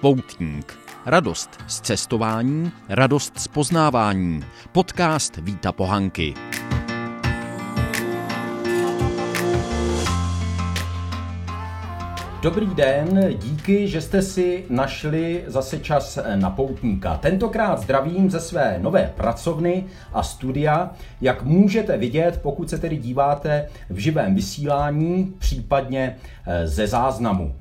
Poutník. Radost z cestování, radost z poznávání. Podcast Víta Pohanky. Dobrý den, díky, že jste si našli zase čas na poutníka. Tentokrát zdravím ze své nové pracovny a studia. Jak můžete vidět, pokud se tedy díváte v živém vysílání, případně eh, ze záznamu.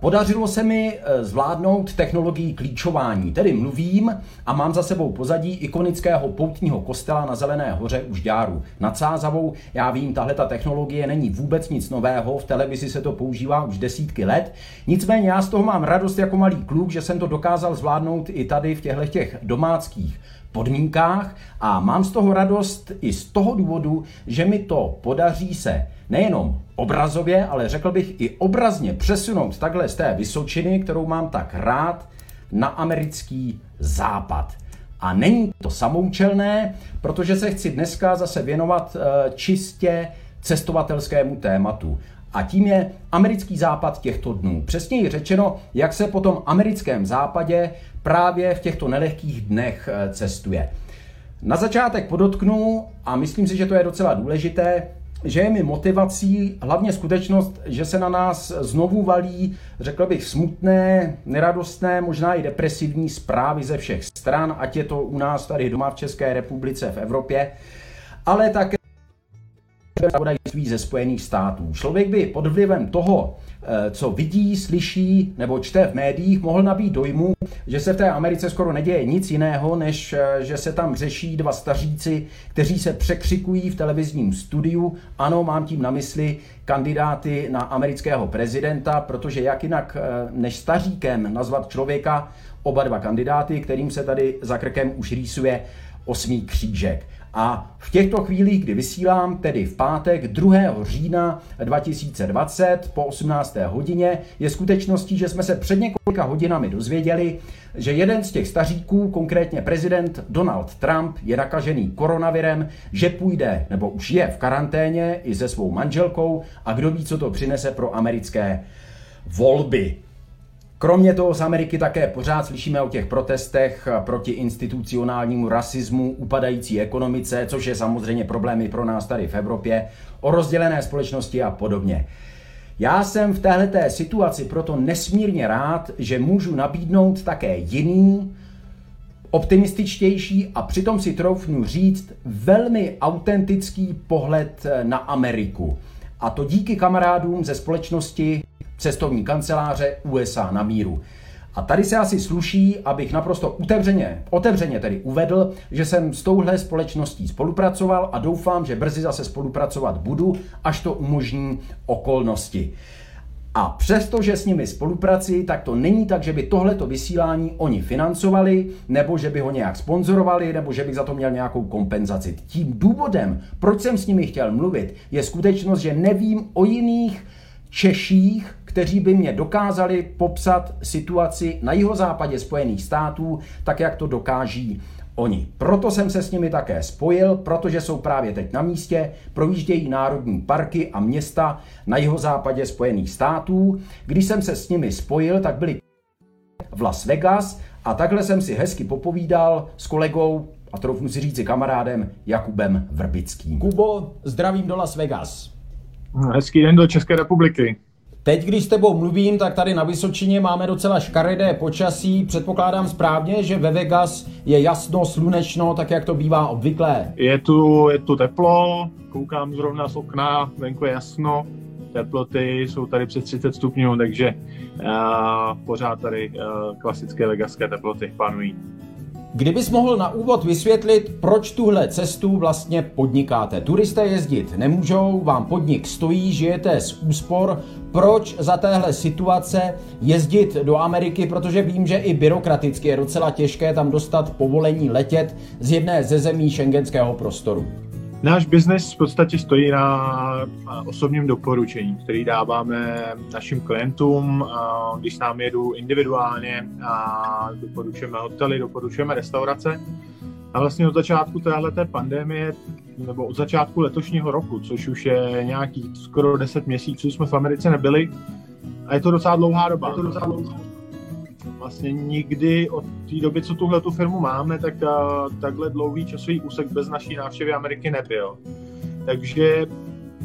Podařilo se mi eh, zvládnout technologii klíčování, tedy mluvím a mám za sebou pozadí ikonického poutního kostela na Zelené hoře u Žďáru nad Sázavou. Já vím, tahle ta technologie není vůbec nic nového, v televizi se to používá už desítky let. Nicméně já z toho mám radost jako malý kluk, že jsem to dokázal zvládnout i tady v těchto těch domáckých podmínkách a mám z toho radost i z toho důvodu, že mi to podaří se nejenom obrazově, ale řekl bych i obrazně přesunout takhle z té Vysočiny, kterou mám tak rád, na americký západ. A není to samoučelné, protože se chci dneska zase věnovat eh, čistě cestovatelskému tématu. A tím je americký západ těchto dnů. Přesněji řečeno, jak se po tom americkém západě právě v těchto nelehkých dnech eh, cestuje. Na začátek podotknu, a myslím si, že to je docela důležité, že je mi motivací hlavně skutečnost, že se na nás znovu valí, řekl bych, smutné, neradostné, možná i depresivní zprávy ze všech stran, ať je to u nás tady doma v České republice, v Evropě, ale také ze Spojených států. Člověk by pod vlivem toho, co vidí, slyší nebo čte v médiích, mohl nabít dojmu, že se v té Americe skoro neděje nic jiného, než eh, že se tam řeší dva staříci, kteří se překřikují v televizním studiu. Ano, mám tím na mysli kandidáty na amerického prezidenta, protože jak jinak eh, než staříkem nazvat člověka, oba dva kandidáty, kterým se tady za krkem už rýsuje osmý křížek. A v těchto chvílích, kdy vysílám, tedy v pátek 2. října 2020 po 18. hodině, je skutečností, že jsme se před několika hodinami dozvěděli, že jeden z těch staříků, konkrétně prezident Donald Trump, je nakažený koronavirem, že půjde, nebo už je v karanténě i se svou manželkou a kdo ví, co to přinese pro americké volby. Kromě toho z Ameriky také pořád slyšíme o těch protestech proti institucionálnímu rasismu, upadající ekonomice, což je samozřejmě problémy pro nás tady v Evropě, o rozdělené společnosti a podobně. Já jsem v této situaci proto nesmírně rád, že můžu nabídnout také jiný, optimističtější a přitom si troufnu říct velmi autentický pohled na Ameriku. A to díky kamarádům ze společnosti cestovní kanceláře USA na míru. A tady se asi sluší, abych naprosto otevřeně, otevřeně tedy uvedl, že jsem s touhle společností spolupracoval a doufám, že brzy zase spolupracovat budu, až to umožní okolnosti. A přesto, že s nimi spolupracuji, tak to není tak, že by tohleto vysílání oni financovali, nebo že by ho nějak sponzorovali, nebo že bych za to měl nějakou kompenzaci. Tím důvodem, proč jsem s nimi chtěl mluvit, je skutečnost, že nevím o jiných Češích, kteří by mě dokázali popsat situaci na jihozápadě Spojených států, tak jak to dokáží oni. Proto jsem se s nimi také spojil, protože jsou právě teď na místě, projíždějí národní parky a města na jihozápadě Spojených států. Když jsem se s nimi spojil, tak byli v Las Vegas a takhle jsem si hezky popovídal s kolegou a troufnu si říci kamarádem Jakubem Vrbickým. Kubo, zdravím do Las Vegas. Hezký den do České republiky. Teď, když s tebou mluvím, tak tady na Vysočině máme docela škaredé počasí. Předpokládám správně, že ve Vegas je jasno, slunečno, tak jak to bývá obvyklé. Je tu, je tu teplo, koukám zrovna z okna, venku je jasno, teploty jsou tady přes 30 stupňů, takže uh, pořád tady uh, klasické vegaské teploty panují. Kdybys mohl na úvod vysvětlit, proč tuhle cestu vlastně podnikáte. Turisté jezdit nemůžou, vám podnik stojí, žijete z úspor. Proč za téhle situace jezdit do Ameriky? Protože vím, že i byrokraticky je docela těžké tam dostat povolení letět z jedné ze zemí šengenského prostoru. Náš biznes v podstatě stojí na osobním doporučení, který dáváme našim klientům, když nám jedu individuálně a doporučujeme hotely, doporučujeme restaurace. A vlastně od začátku téhleté pandemie, nebo od začátku letošního roku, což už je nějakých skoro 10 měsíců, jsme v Americe nebyli. A je to docela dlouhá doba. Je to docela dlouhá. vlastně nikdy od té doby, co tuhle tu firmu máme, tak a, takhle dlouhý časový úsek bez naší návštěvy Ameriky nebyl. Takže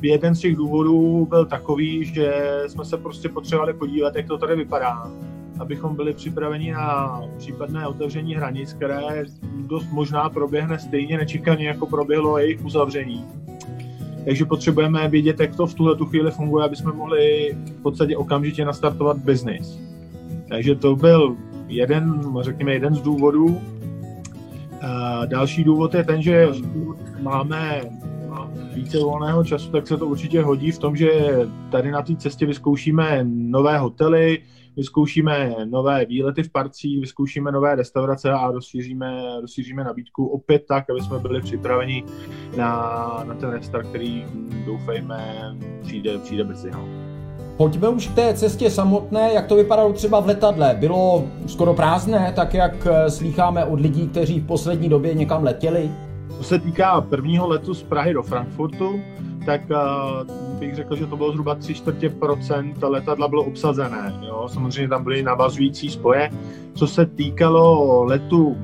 jeden z těch důvodů byl takový, že jsme se prostě potřebovali podívat, jak to tady vypadá, abychom byli připraveni na případné otevření hranic, které dost možná proběhne stejně nečekaně, jako proběhlo jejich uzavření. Takže potřebujeme vědět, jak to v tuhle tu chvíli funguje, aby jsme mohli v podstatě okamžitě nastartovat biznis. Takže to byl jeden, řekněme, jeden z důvodů. další důvod je ten, že máme více volného času, tak se to určitě hodí v tom, že tady na té cestě vyzkoušíme nové hotely, vyzkoušíme nové výlety v parcích, vyzkoušíme nové restaurace a rozšíříme, rozšíříme nabídku opět tak, aby jsme byli připraveni na, na ten restart, který doufejme přijde, přijde brzy. No. Pojďme už k té cestě samotné, jak to vypadalo třeba v letadle. Bylo skoro prázdné, tak jak slýcháme od lidí, kteří v poslední době někam letěli? Co se týká prvního letu z Prahy do Frankfurtu, tak uh, bych řekl, že to bylo zhruba 3 čtvrtě procent letadla bylo obsazené. Jo? Samozřejmě tam byly navazující spoje. Co se týkalo letu uh,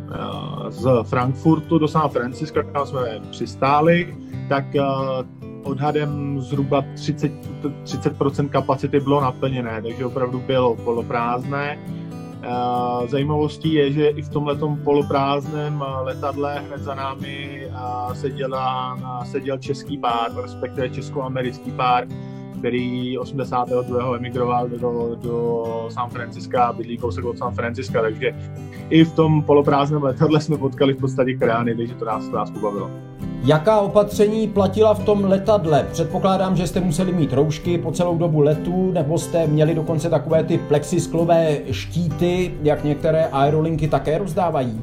z Frankfurtu do San Francisca, kam jsme přistáli, tak uh, odhadem zhruba 30, 30% kapacity bylo naplněné, takže opravdu bylo poloprázdné. Zajímavostí je, že i v tomhle poloprázdném letadle hned za námi seděla, seděl český pár, respektive česko-americký pár, který 82. emigroval do, do San Francisca a bydlí kousek od San Francisca, takže i v tom poloprázdném letadle jsme potkali v podstatě krány, takže to nás, to nás pobavilo. Jaká opatření platila v tom letadle? Předpokládám, že jste museli mít roušky po celou dobu letu, nebo jste měli dokonce takové ty plexisklové štíty, jak některé aerolinky také rozdávají?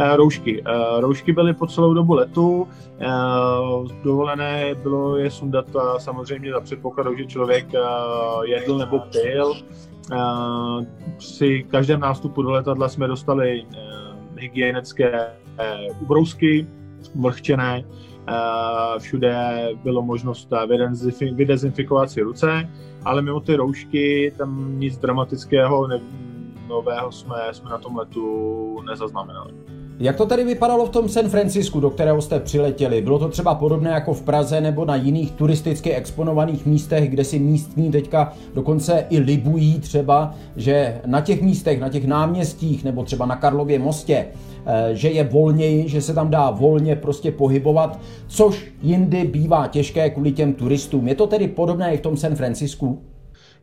Eh, roušky. Eh, roušky byly po celou dobu letu. Eh, dovolené bylo je sundat samozřejmě za předpokladu, že člověk jedl nebo pil. Při každém nástupu do letadla jsme dostali hygienické ubrousky, mlhčené, všude bylo možnost vydezinfikovat si ruce, ale mimo ty roušky tam nic dramatického, nového jsme, jsme na tom letu nezaznamenali. Jak to tady vypadalo v tom San Francisku, do kterého jste přiletěli? Bylo to třeba podobné jako v Praze nebo na jiných turisticky exponovaných místech, kde si místní teďka dokonce i libují třeba, že na těch místech, na těch náměstích nebo třeba na Karlově mostě, eh, že je volněji, že se tam dá volně prostě pohybovat, což jindy bývá těžké kvůli těm turistům. Je to tedy podobné i v tom San Francisku?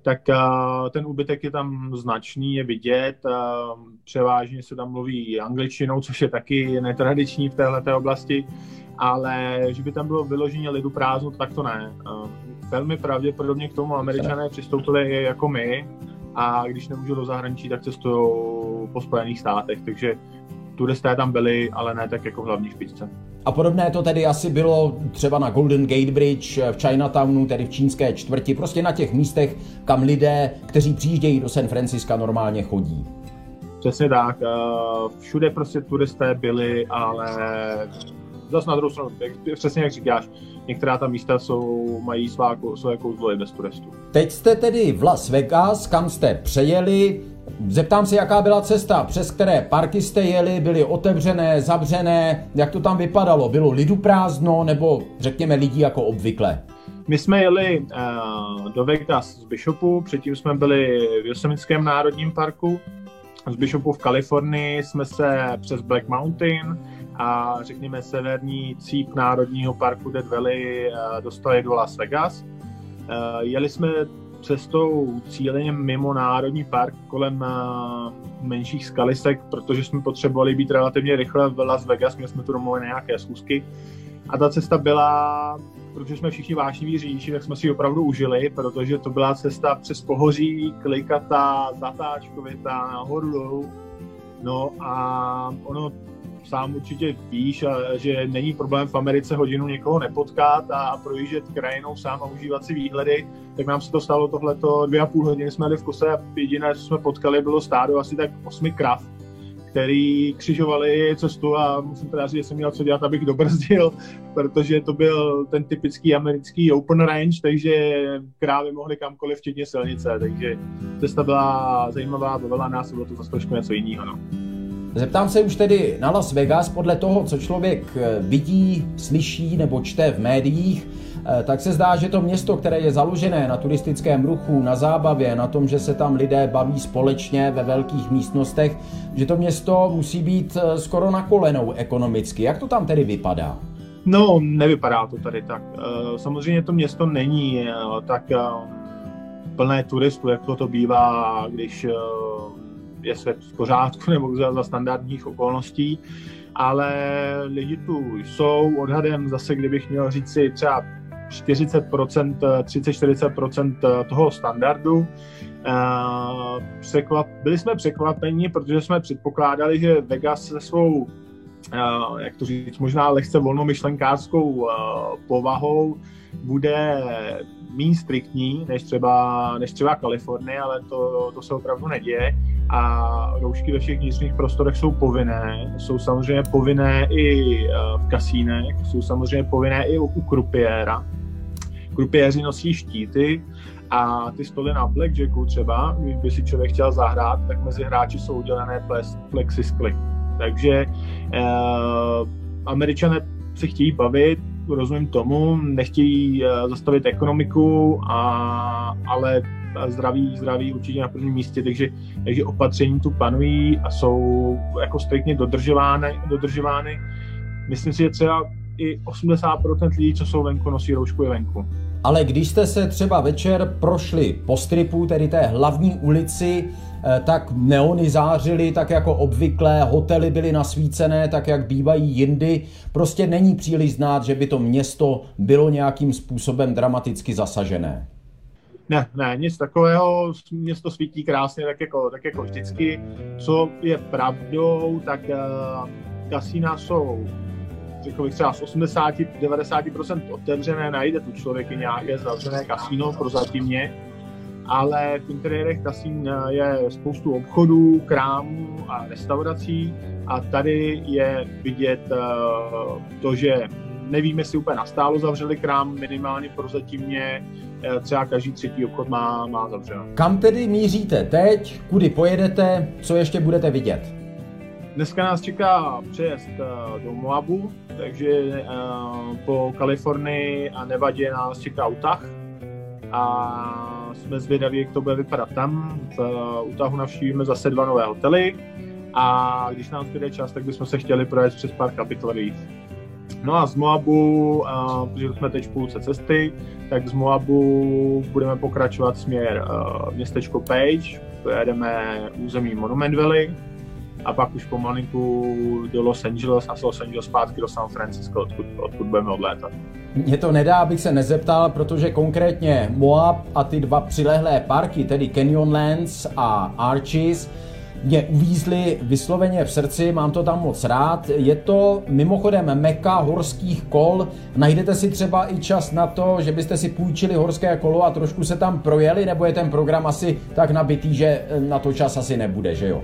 Tak uh, ten úbytek je tam značný, je vidět. Uh, převážně se tam mluví angličtinou, což je taky netradiční v této oblasti, ale že by tam bylo vyloženě lidu prázdno, tak to ne. Uh, velmi pravděpodobně k tomu američané přistoupili jako my a když nemůžou do zahraničí, tak cestují po Spojených státech, takže turisté tam byli, ale ne tak jako v hlavní špičce. A podobné to tedy asi bylo třeba na Golden Gate Bridge v Chinatownu, tedy v čínské čtvrti, prostě na těch místech, kam lidé, kteří přijíždějí do San Francisca, normálně chodí. Přesně tak. Eh, všude prostě turisté byli, ale zase na druhou stranu, přesně jak říkáš, některá ta místa jsou, mají svá, své kouzlo i bez turistů. Teď jste tedy v Las Vegas, kam jste přejeli. Zeptám se, jaká byla cesta, přes které parky jste jeli, byly otevřené, zavřené, jak to tam vypadalo? Bylo lidu prázdno nebo řekněme lidí jako obvykle? My jsme jeli uh, do Vegas z Bishopu, předtím jsme byli v Yosemiteckém národním parku. Z Bishopu v Kalifornii jsme se přes Black Mountain a řekněme severní cíp národního parku Death Valley uh, dostali do Las Vegas. Uh, jeli jsme cestou cíleně mimo národní park kolem uh, menších skalisek, protože jsme potřebovali být relativně rychle v Las Vegas, měli jsme tu domluvili nějaké schůzky. A ta cesta byla, protože jsme všichni vášniví řidiči, tak jsme si ji opravdu užili, protože to byla cesta přes pohoří, klikatá, zatáčkovitá, nahoru dolů. No a ono sám určitě víš, a, že není problém v Americe hodinu někoho nepotkat a projíždět krajinou sám a užívat si výhledy, tak nám se to stalo tohleto dvě a půl hodiny jsme jeli v kuse a jediné, co jsme potkali, bylo stádo asi tak osmi krav, který křižovali cestu a musím teda říct, že jsem měl co dělat, abych dobrzdil, protože to byl ten typický americký open range, takže krávy mohly kamkoliv, včetně silnice, takže cesta byla zajímavá, bavila nás, bylo to zase trošku něco jiného. No. Zeptám se už tedy na Las Vegas podle toho, co člověk eh, vidí, slyší nebo čte v médiích, eh, tak se zdá, že to město, které je založené na turistickém ruchu, na zábavě, na tom, že se tam lidé baví společně ve velkých místnostech, že to město musí být eh, skoro na kolenou ekonomicky. Jak to tam tedy vypadá? No, nevypadá to tady tak. Samozřejmě to město není tak plné turistů, jak to, to bývá, když je svět v pořádku nebo za, za standardních okolností, ale lidi tu jsou odhadem zase, kdybych měl říct si třeba 40%, 30-40% toho standardu. Eh, překvap, byli jsme překvapeni, protože jsme předpokládali, že Vegas se svou jak to říct, možná lehce volnomyšlenkářskou eh, povahou bude méně striktní než třeba, než třeba Kalifornie, ale to, to se opravdu neděje a roušky ve všech vnitřních prostorech jsou povinné. Jsou samozřejmě povinné i eh, v kasínech, jsou samozřejmě povinné i u krupiéra. Krupiéři nosí štíty a ty stoly na blackjacku třeba, když by si člověk chtěl zahrát, tak mezi hráči jsou udělené plexiskly. Takže eh, američané se chtějí bavit, rozumím tomu, nechtějí eh, zastavit ekonomiku, a, ale zdraví, zdraví určitě na prvním místě, takže, takže opatření tu panují a jsou jako striktně dodržovány, dodržovány. Myslím si, že třeba i 80% lidí, co jsou venku, nosí roušku i venku. Ale když jste se třeba večer prošli po stripu, tedy té hlavní ulici, eh, tak neony zářily tak jako obvykle, hotely byly nasvícené tak, jak bývají jindy. Prostě není příliš znát, že by to město bylo nějakým způsobem dramaticky zasažené. Ne, ne, nic takového, město svítí krásně, tak jako, tak jako vždycky. Co je pravdou, tak uh, kasína jsou řekl bych třeba z 80-90% otevřené, najde tu člověk i nějaké zavřené kasíno prozatímně, ale v interiérech kasín eh, je spoustu obchodů, krámů a restaurací a tady je vidět uh, to, že nevíme, jestli úplně nastálo zavřeli krám, minimálně prozatímně eh, třeba každý třetí obchod má, má zavřeno. Kam tedy míříte teď? Kudy pojedete? Co ještě budete vidět? Dneska nás čeká přejezd eh, do Moabu, takže eh, po Kalifornii a Nevadě nás čeká Utah a jsme zvědaví, jak to bude vypadat tam. V Utahu navštívíme zase dva nové hotely a když nám zbyde čas, tak bychom se chtěli projet přes pár Capitol Reef. No a z Moabu, protože jsme teď v půlce cesty, tak z Moabu budeme pokračovat směr městečko Page, pojedeme území Monument Valley a pak už pomalinku do Los Angeles a z Los Angeles zpátky do San Francisco, odkud, odkud budeme odlétat. Mně to nedá, abych se nezeptal, protože konkrétně Moab a ty dva přilehlé parky, tedy Canyonlands a Arches, mě uvízli vysloveně v srdci, mám to tam moc rád. Je to mimochodem meka horských kol. Najdete si třeba i čas na to, že byste si půjčili horské kolo a trošku se tam projeli, nebo je ten program asi tak nabitý, že na to čas asi nebude, že jo?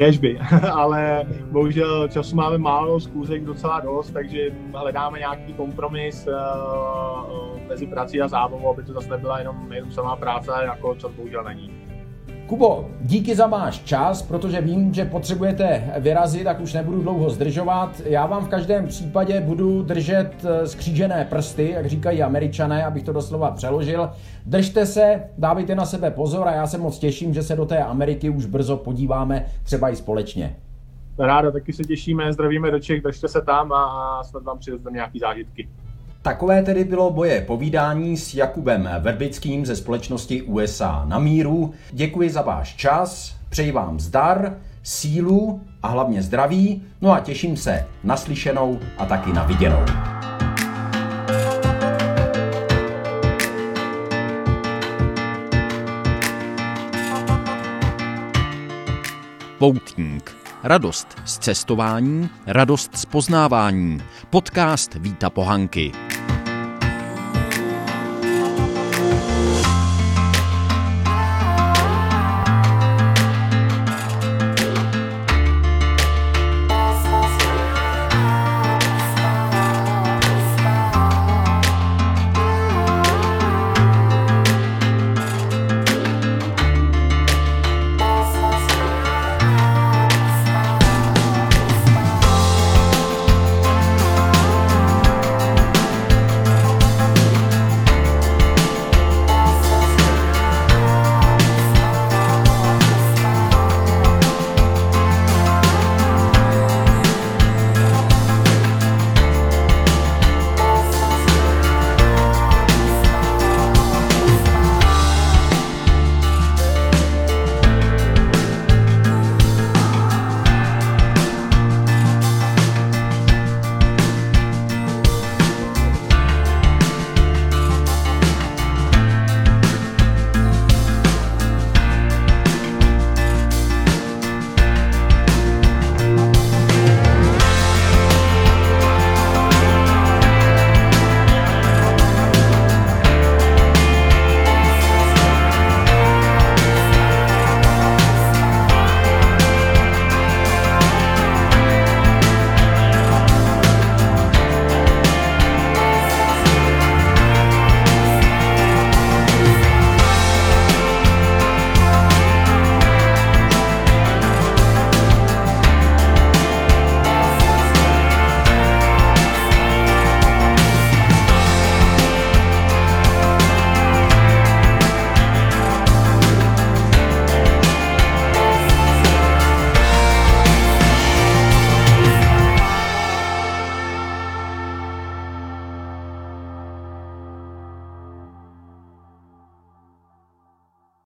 Kežby, ale bohužel času máme málo, zkůzek docela dost, takže hledáme nějaký kompromis uh, mezi prací a zábavou, aby to zase nebyla jenom, jenom samá práce, jako čas bohužel není. Kubo, díky za váš čas, protože vím, že potřebujete vyrazit, tak už nebudu dlouho zdržovat. Já vám v každém případě budu držet eh, skřížené prsty, jak říkají američané, abych to doslova přeložil. Držte se, dávejte na sebe pozor a já se moc těším, že se do té Ameriky už brzo podíváme, třeba i společně. Ráda, taky se těšíme, zdravíme do Čech, držte se tam a snad vám přivezme nějaký zážitky. Takové tedy bylo boje povídání s Jakubem Verbickým ze společnosti USA na míru. Děkuji za váš čas, přeji vám zdar, sílu a hlavně zdraví, no a těším se na slyšenou a taky na viděnou. Poutník. Radost z cestování, radost z poznávání. Podcast Víta Pohanky.